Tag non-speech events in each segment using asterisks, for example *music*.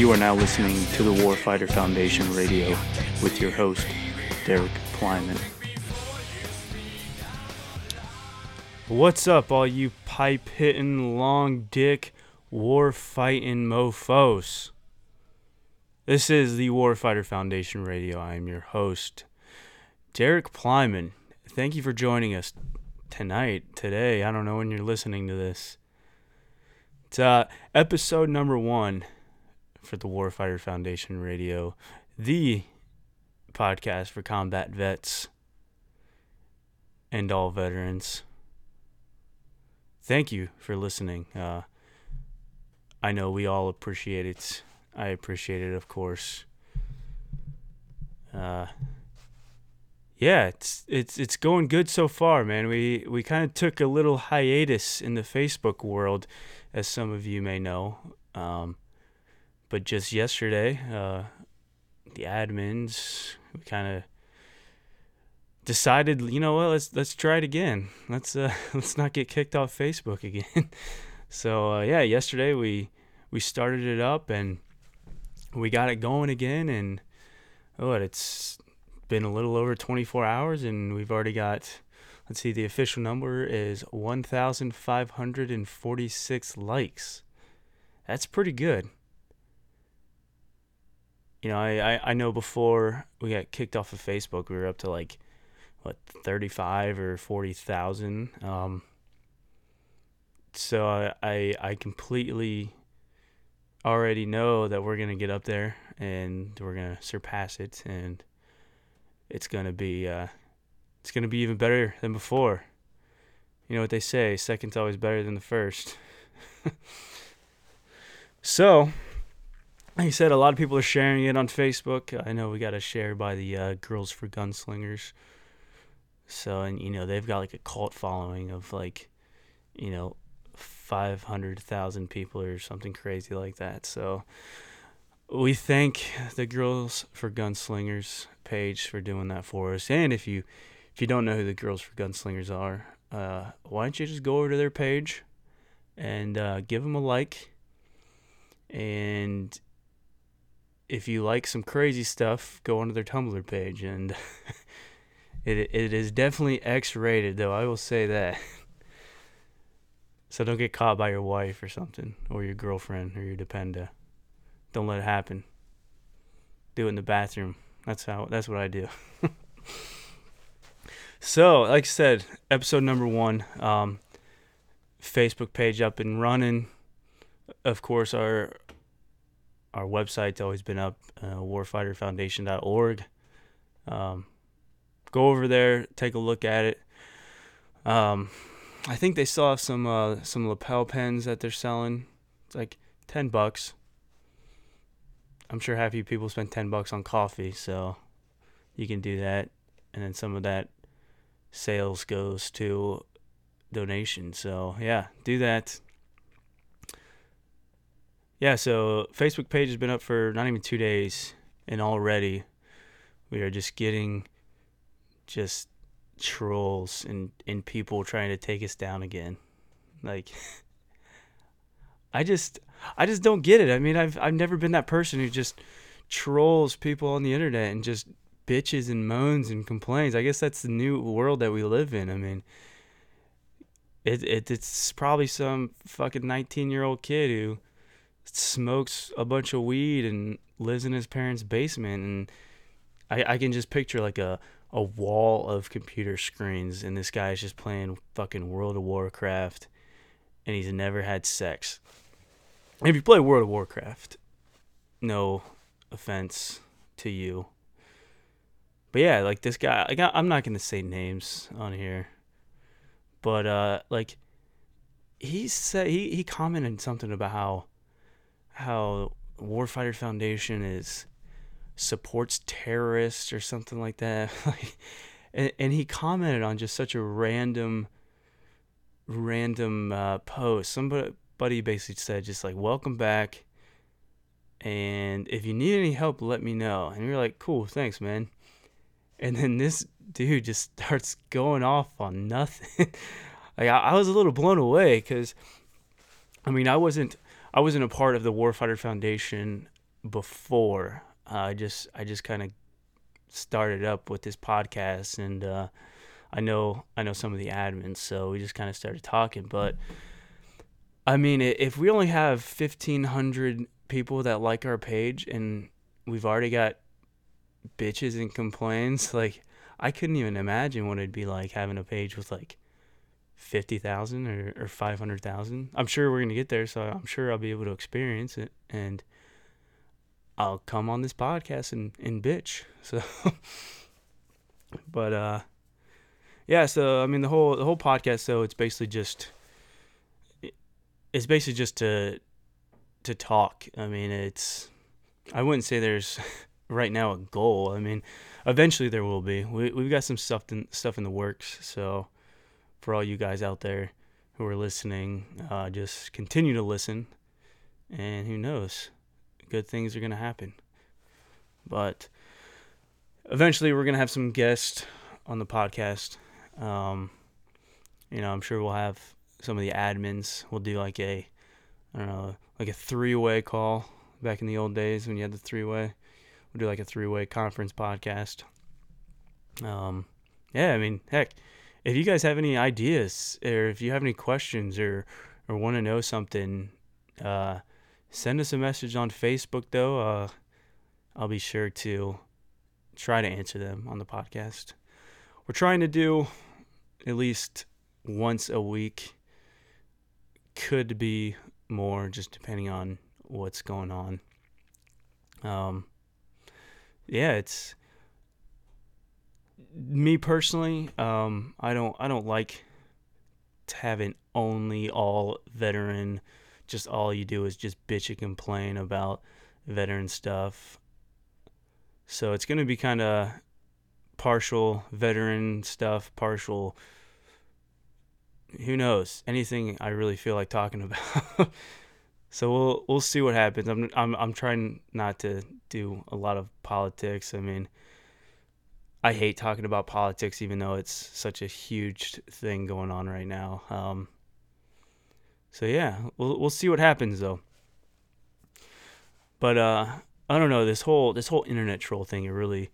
You are now listening to the Warfighter Foundation Radio with your host, Derek Plyman. What's up, all you pipe hitting, long dick, war fighting mofos? This is the Warfighter Foundation Radio. I am your host, Derek Plyman. Thank you for joining us tonight, today. I don't know when you're listening to this. It's uh, episode number one for the Warfighter Foundation Radio, the podcast for combat vets and all veterans. Thank you for listening. Uh, I know we all appreciate it. I appreciate it, of course. Uh, yeah, it's it's it's going good so far, man. We we kind of took a little hiatus in the Facebook world, as some of you may know. Um, but just yesterday, uh, the admins we kind of decided, you know what, let's let's try it again. Let's uh, *laughs* let's not get kicked off Facebook again. *laughs* so uh, yeah, yesterday we we started it up and we got it going again, and oh, it's been a little over 24 hours, and we've already got. Let's see, the official number is 1,546 likes. That's pretty good. You know, I, I, I know before we got kicked off of Facebook, we were up to like, what, 35 or 40,000. Um, so I, I, I completely already know that we're to get up there and we're to surpass it. And it's to be, uh, it's to be even better than before. You know what they say, second's always better than the first. *laughs* so, like said, a lot of people are sharing it on Facebook. I know we got a share by the uh, Girls for Gunslingers. So, and you know, they've got like a cult following of like, you know, 500,000 people or something crazy like that. So, we thank the Girls for Gunslingers page for doing that for us. And if you if you don't know who the Girls for Gunslingers are, uh, why don't you just go over to their page and uh, give them a like. And if you like some crazy stuff, go onto their Tumblr page. And *laughs* it it is definitely X rated, though. I will say that. *laughs* so don't get caught by your wife or something, or your girlfriend, or your dependa. Don't let it happen. Do it in the bathroom. That's how. That's what I do. *laughs* so, like I said, episode number one. Um, Facebook page up and running. Of course, our our website's always been up, uh, warfighterfoundation.org. Um, go over there, take a look at it. Um, I think they still have some uh, some lapel pens that they're selling. It's like ten bucks. I'm sure happy people spend ten bucks on coffee, so you can do that, and then some of that sales goes to donation. So yeah, do that. Yeah, so Facebook page has been up for not even two days, and already we are just getting just trolls and and people trying to take us down again. Like *laughs* I just I just don't get it. I mean, I've I've never been that person who just trolls people on the internet and just bitches and moans and complains. I guess that's the new world that we live in. I mean, it, it it's probably some fucking 19-year-old kid who smokes a bunch of weed and lives in his parents' basement and I I can just picture like a a wall of computer screens and this guy is just playing fucking World of Warcraft and he's never had sex. If you play World of Warcraft, no offense to you. But yeah, like this guy, like I'm not gonna say names on here, but uh, like he said he he commented something about how how Warfighter Foundation is supports terrorists or something like that. *laughs* and, and he commented on just such a random random uh, post. Somebody basically said just like welcome back. And if you need any help let me know. And you're like cool. Thanks man. And then this dude just *laughs* starts going off on nothing. *laughs* Like I, I was a little blown away because i mean i wasn't i wasn't a part of the warfighter foundation before. Uh, I just I just kind of started up with this podcast, and uh, I know I know some of the admins, so we just kind of started talking. But I mean, if we only have fifteen hundred people that like our page, and we've already got bitches and complaints, like I couldn't even imagine what it'd be like having a page with like fifty thousand or, or five hundred thousand. I'm sure we're gonna get there, so I'm sure I'll be able to experience it and I'll come on this podcast and, and bitch. *laughs* So but uh yeah, so I mean the whole the whole podcast though it's basically just it's basically just to to talk. I mean it's I wouldn't say there's *laughs* right now a goal. I mean eventually there will be. We we've got some stuff in, stuff in the works, so for all you guys out there who are listening, uh, just continue to listen, and who knows, good things are gonna happen. But eventually, we're gonna have some guests on the podcast. Um, you know, I'm sure we'll have some of the admins. We'll do like a, I don't know, like a three-way call back in the old days when you had the three-way. We'll do like a three-way conference podcast. Um, yeah, I mean, heck, if you guys have any ideas or if you have any questions or or want to know something, uh, send us a message on Facebook though. Uh, I'll be sure to try to answer them on the podcast. We're trying to do at least once a week. Could be more, just depending on what's going on. Um, yeah, it's me personally. Um, I don't I don't like having only all veteran. Just all you do is just bitch and complain about veteran stuff. So it's gonna be kind of partial veteran stuff, partial. Who knows? Anything I really feel like talking *laughs* about. so we'll we'll see what happens. I'm I'm I'm trying not to do a lot of politics. I mean, I hate talking about politics, even though it's such a huge thing going on right now. Um, so yeah, we'll we'll see what happens though. But uh, I don't know this whole this whole internet troll thing. It really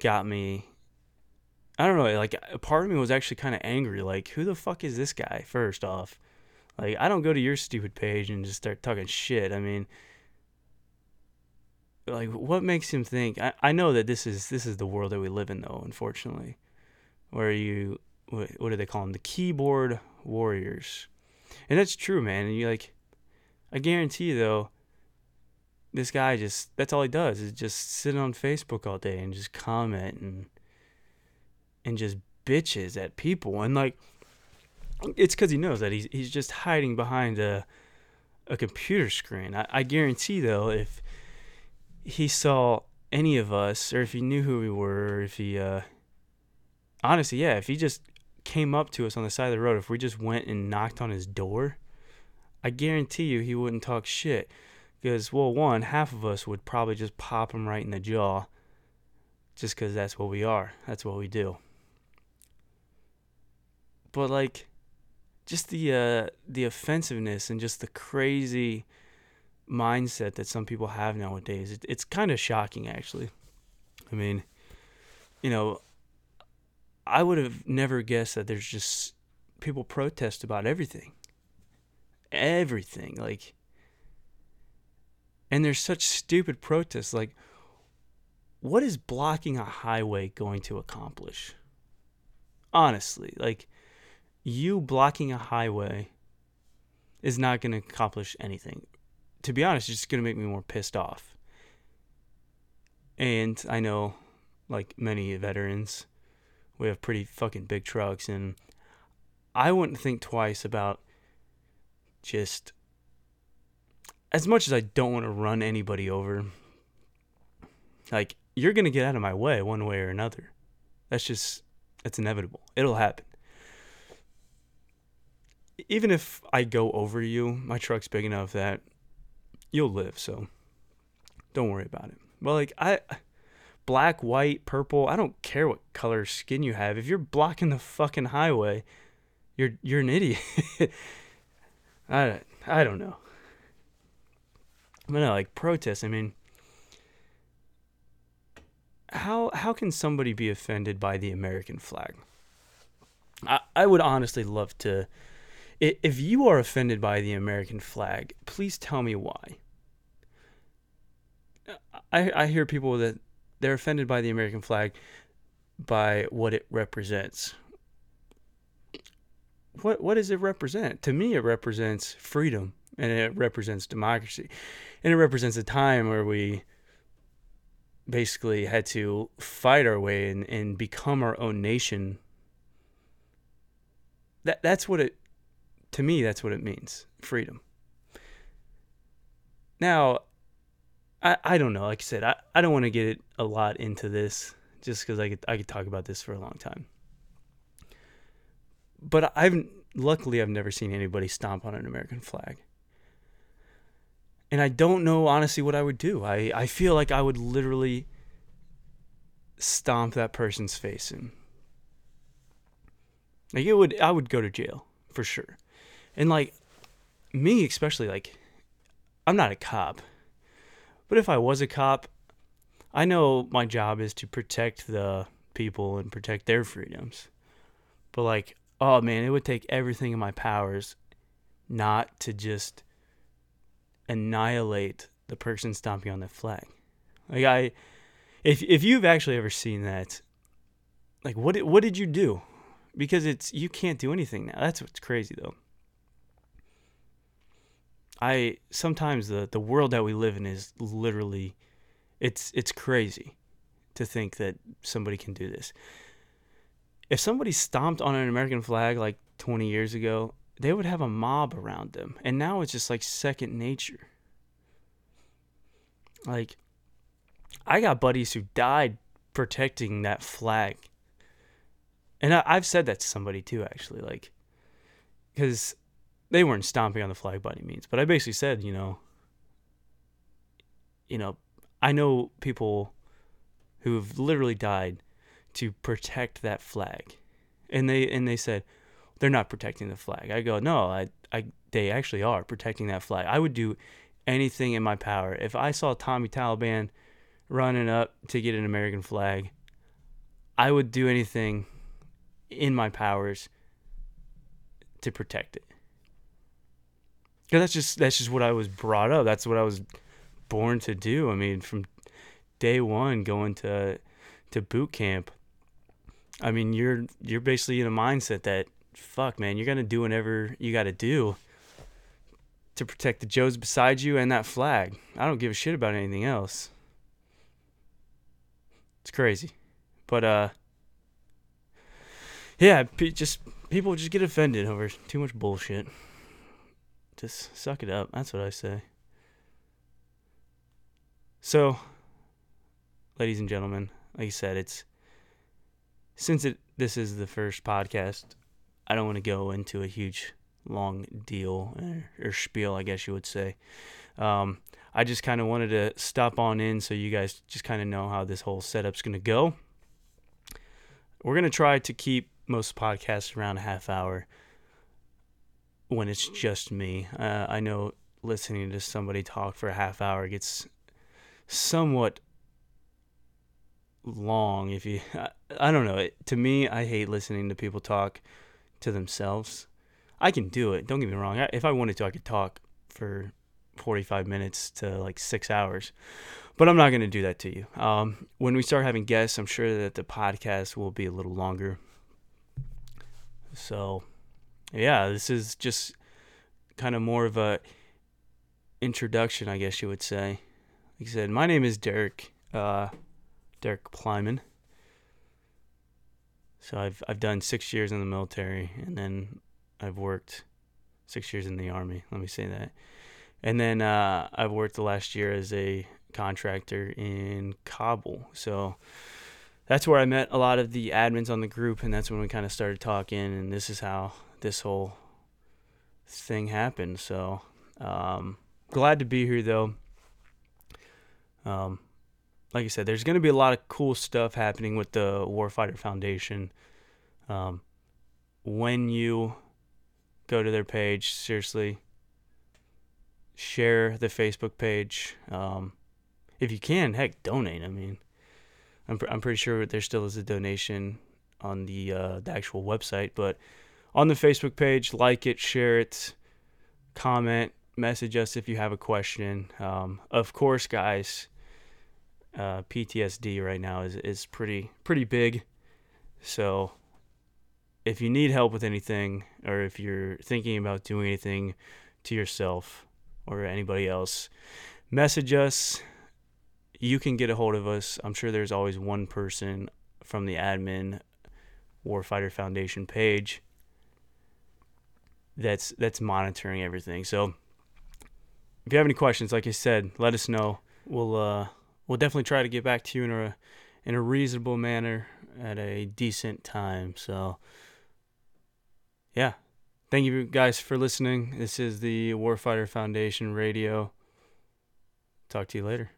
got me. I don't know. Like a part of me was actually kind of angry. Like, who the fuck is this guy? First off, like I don't go to your stupid page and just start talking shit. I mean, like what makes him think I, I know that this is this is the world that we live in though unfortunately where you what, what do they call them the keyboard warriors. And that's true man and you like i guarantee you though this guy just that's all he does is just sit on facebook all day and just comment and and just bitches at people and like it's because he knows that he's, he's just hiding behind a a computer screen. I, I guarantee though if he saw any of us, or if he knew who we were, if he, uh, honestly, yeah, if he just came up to us on the side of the road, if we just went and knocked on his door, I guarantee you he wouldn't talk shit. Because, well, one, half of us would probably just pop him right in the jaw just because that's what we are. That's what we do. But, like, just the, uh, the offensiveness and just the crazy mindset that some people have nowadays. It, it's kind of shocking, actually. I mean, you know, I would have never guessed that there's just people protest about everything. Everything. Like, and there's such stupid protests. Like, what is blocking a highway going to accomplish? Honestly, like, you blocking a highway is not going to accomplish anything to be honest, it's just going to make me more pissed off. And I know, like many veterans, we have pretty fucking big trucks, and I wouldn't think twice about just as much as I don't want to run anybody over. Like, you're going to get out of my way one way or another. That's just, it's inevitable. It'll happen. Even if I go over you, my truck's big enough that you'll live, so don't worry about it. Well, like I black, white, purple, I don't care what color skin you have. If you're blocking the fucking highway, you're you're an idiot. *laughs* I I don't know. But no, like protest. I mean, how how can somebody be offended by the American flag? I, I would honestly love to if you are offended by the American flag, please tell me why. I I hear people that they're offended by the American flag by what it represents. What what does it represent? To me it represents freedom and it represents democracy. And it represents a time where we basically had to fight our way and, and become our own nation. That that's what it to me that's what it means. Freedom. Now, I, I don't know. Like I said, I, I don't want to get a lot into this just because I could I could talk about this for a long time. But I've luckily I've never seen anybody stomp on an American flag. And I don't know honestly what I would do. I, I feel like I would literally stomp that person's face in. Like it would I would go to jail for sure. And like me especially like I'm not a cop. But if I was a cop, I know my job is to protect the people and protect their freedoms. But like, oh man, it would take everything in my powers not to just annihilate the person stomping on the flag. Like I if if you've actually ever seen that like what what did you do? Because it's you can't do anything now. That's what's crazy though. I sometimes the the world that we live in is literally it's it's crazy to think that somebody can do this. If somebody stomped on an American flag like 20 years ago, they would have a mob around them. And now it's just like second nature. Like I got buddies who died protecting that flag. And I, have said that to somebody too, actually, like, because they weren't stomping on the flag by any means, but I basically said, you know, you know, I know people who've literally died to protect that flag, and they and they said they're not protecting the flag. I go, no, I, I, they actually are protecting that flag. I would do anything in my power if I saw Tommy Taliban running up to get an American flag. I would do anything in my powers to protect it. Cause that's just that's just what I was brought up. That's what I was born to do. I mean, from day one going to to boot camp. I mean, you're you're basically in a mindset that fuck, man, you're gonna do whatever you got to do to protect the Joes beside you and that flag. I don't give a shit about anything else. It's crazy, but uh, yeah, just people just get offended over too much bullshit just suck it up. That's what I say. So, ladies and gentlemen, like I said, it's since it this is the first podcast, I don't want to go into a huge long deal or, or spiel, I guess you would say. Um, I just kind of wanted to stop on in so you guys just kind of know how this whole setup's going to go. We're going to try to keep most podcasts around a half hour when it's just me. Uh, I know listening to somebody talk for a half hour gets somewhat long if you *laughs* I, I don't know. It, to me I hate listening to people talk to themselves. I can do it don't get me wrong. I, if I wanted to I could talk for 45 minutes to like 6 hours but I'm not going to do that to you. Um, when we start having guests I'm sure that the podcast will be a little longer. So yeah, this is just kind of more of a introduction, I guess you would say. Like I said, my name is Derek, uh, Derek Plyman. So I've I've done six years in the military, and then I've worked six years in the army. Let me say that, and then uh, I've worked the last year as a contractor in Kabul. So that's where I met a lot of the admins on the group, and that's when we kind of started talking. And this is how this whole thing happened. So um, glad to be here though. Um, like I said, there's going to be a lot of cool stuff happening with the Warfighter Foundation. Um, when you go to their page, seriously, share the Facebook page. Um, if you can, heck, donate. I mean, I'm pr- I'm pretty sure there still is a donation on the uh, the actual website, but on the Facebook page, like it, share it, comment, message us if you have a question. Um, of course, guys, uh, PTSD right now is is pretty pretty big, so if you need help with anything or if you're thinking about doing anything to yourself or anybody else, message us. You can get a hold of us. I'm sure there's always one person from the admin Warfighter Foundation page that's that's monitoring everything. So if you have any questions, like I said, let us know. We'll uh, we'll definitely try to get back to you in a in a reasonable manner at a decent time. So yeah. Thank you guys for listening. This is the Warfighter Foundation Radio. Talk to you later.